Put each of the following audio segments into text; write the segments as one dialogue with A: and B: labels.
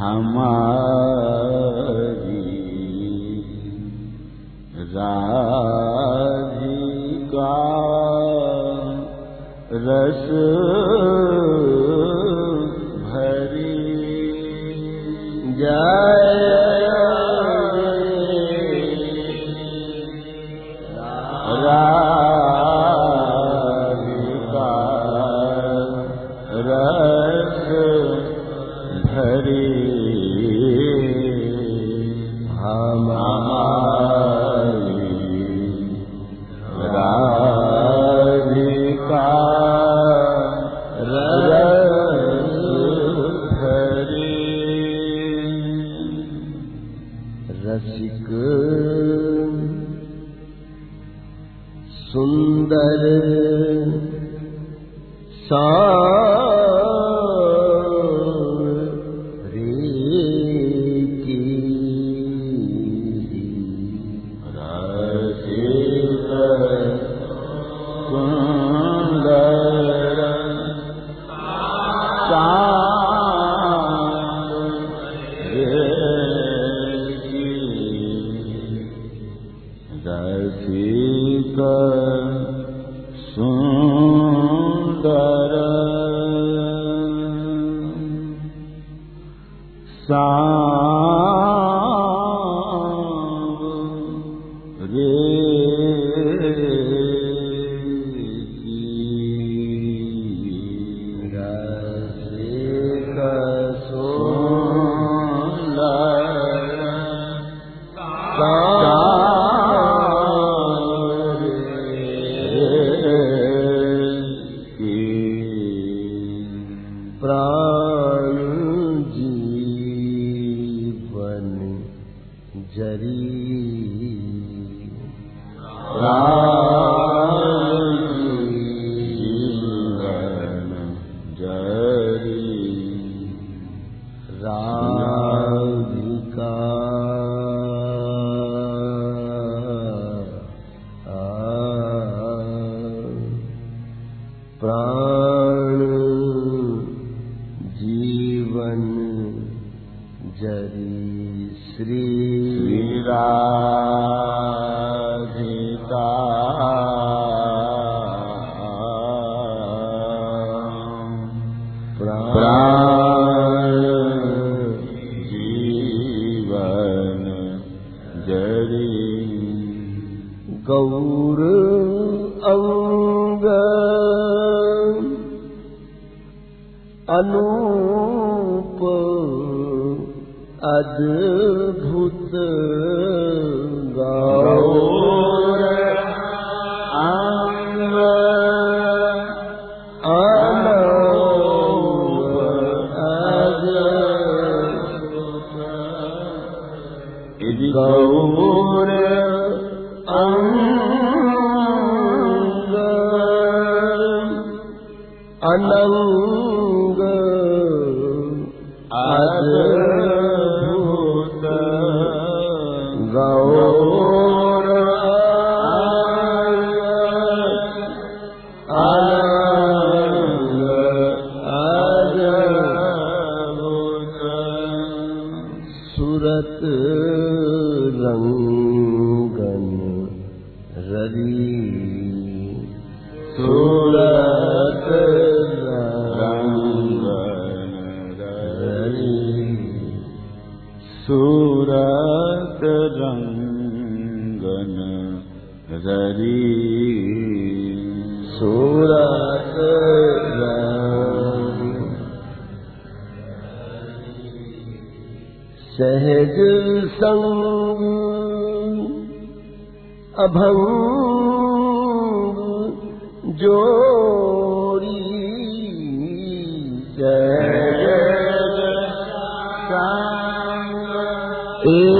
A: हमारा सुंदर सा कंदे रखी 呃 रे राम। Oh. सूरत रंगन ररी सूरत सहज संग
B: अभ जो إن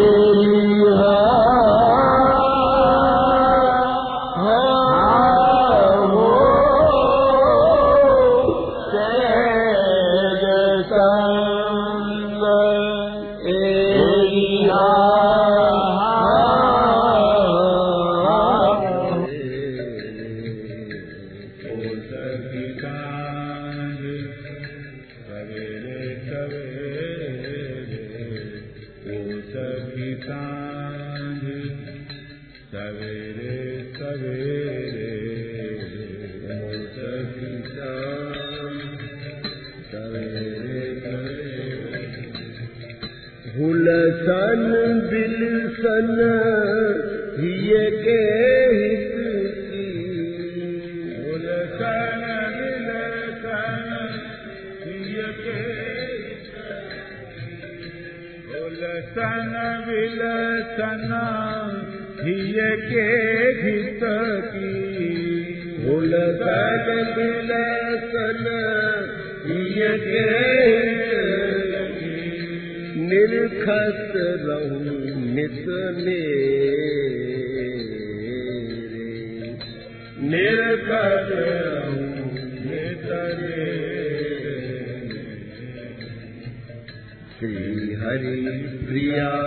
A: सन विलसन हिय के भित की। भूल
B: सन विलसन हिय के निरखत रहूं नित में ප්‍රියා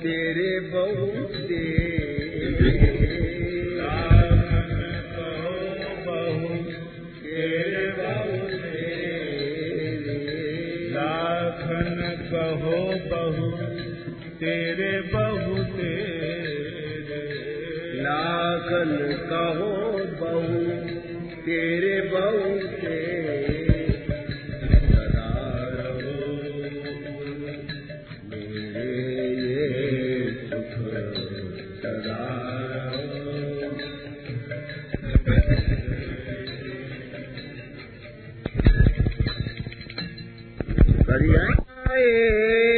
B: तेरे
A: बहुते कहो बहु तेरे बहु
B: तेरे
A: लाखन कहो बहु तेरे बहु
B: परियाए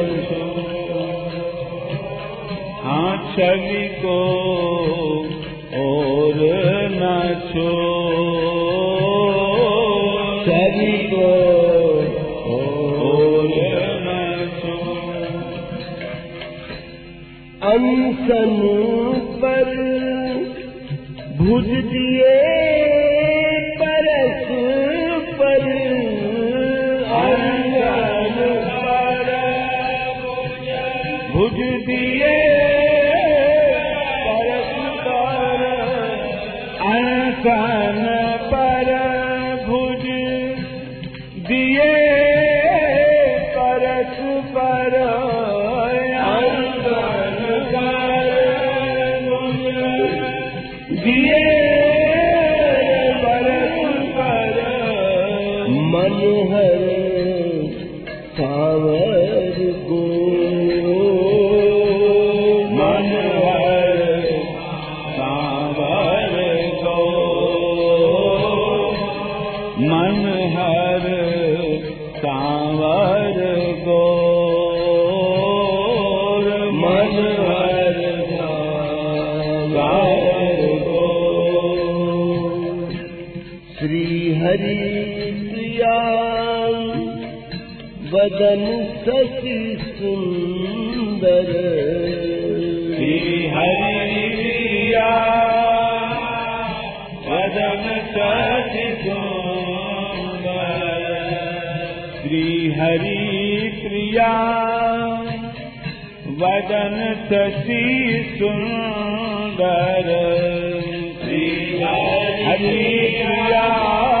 A: हाँ छवि को और न छो
B: छवि को
A: और न छो
B: अनसन पर भुज दिए परस पर।
A: भुज दिए
B: मन हर सावर को
A: मन हर सावर को मन हर सावर को मन हर सावर को
B: श्री हरि वदन शशि सुंदर
A: श्री हरि प्रिया वदन सचि सुंदर श्री हरि प्रिया वदन शशि सुंदर श्री हरि प्रिया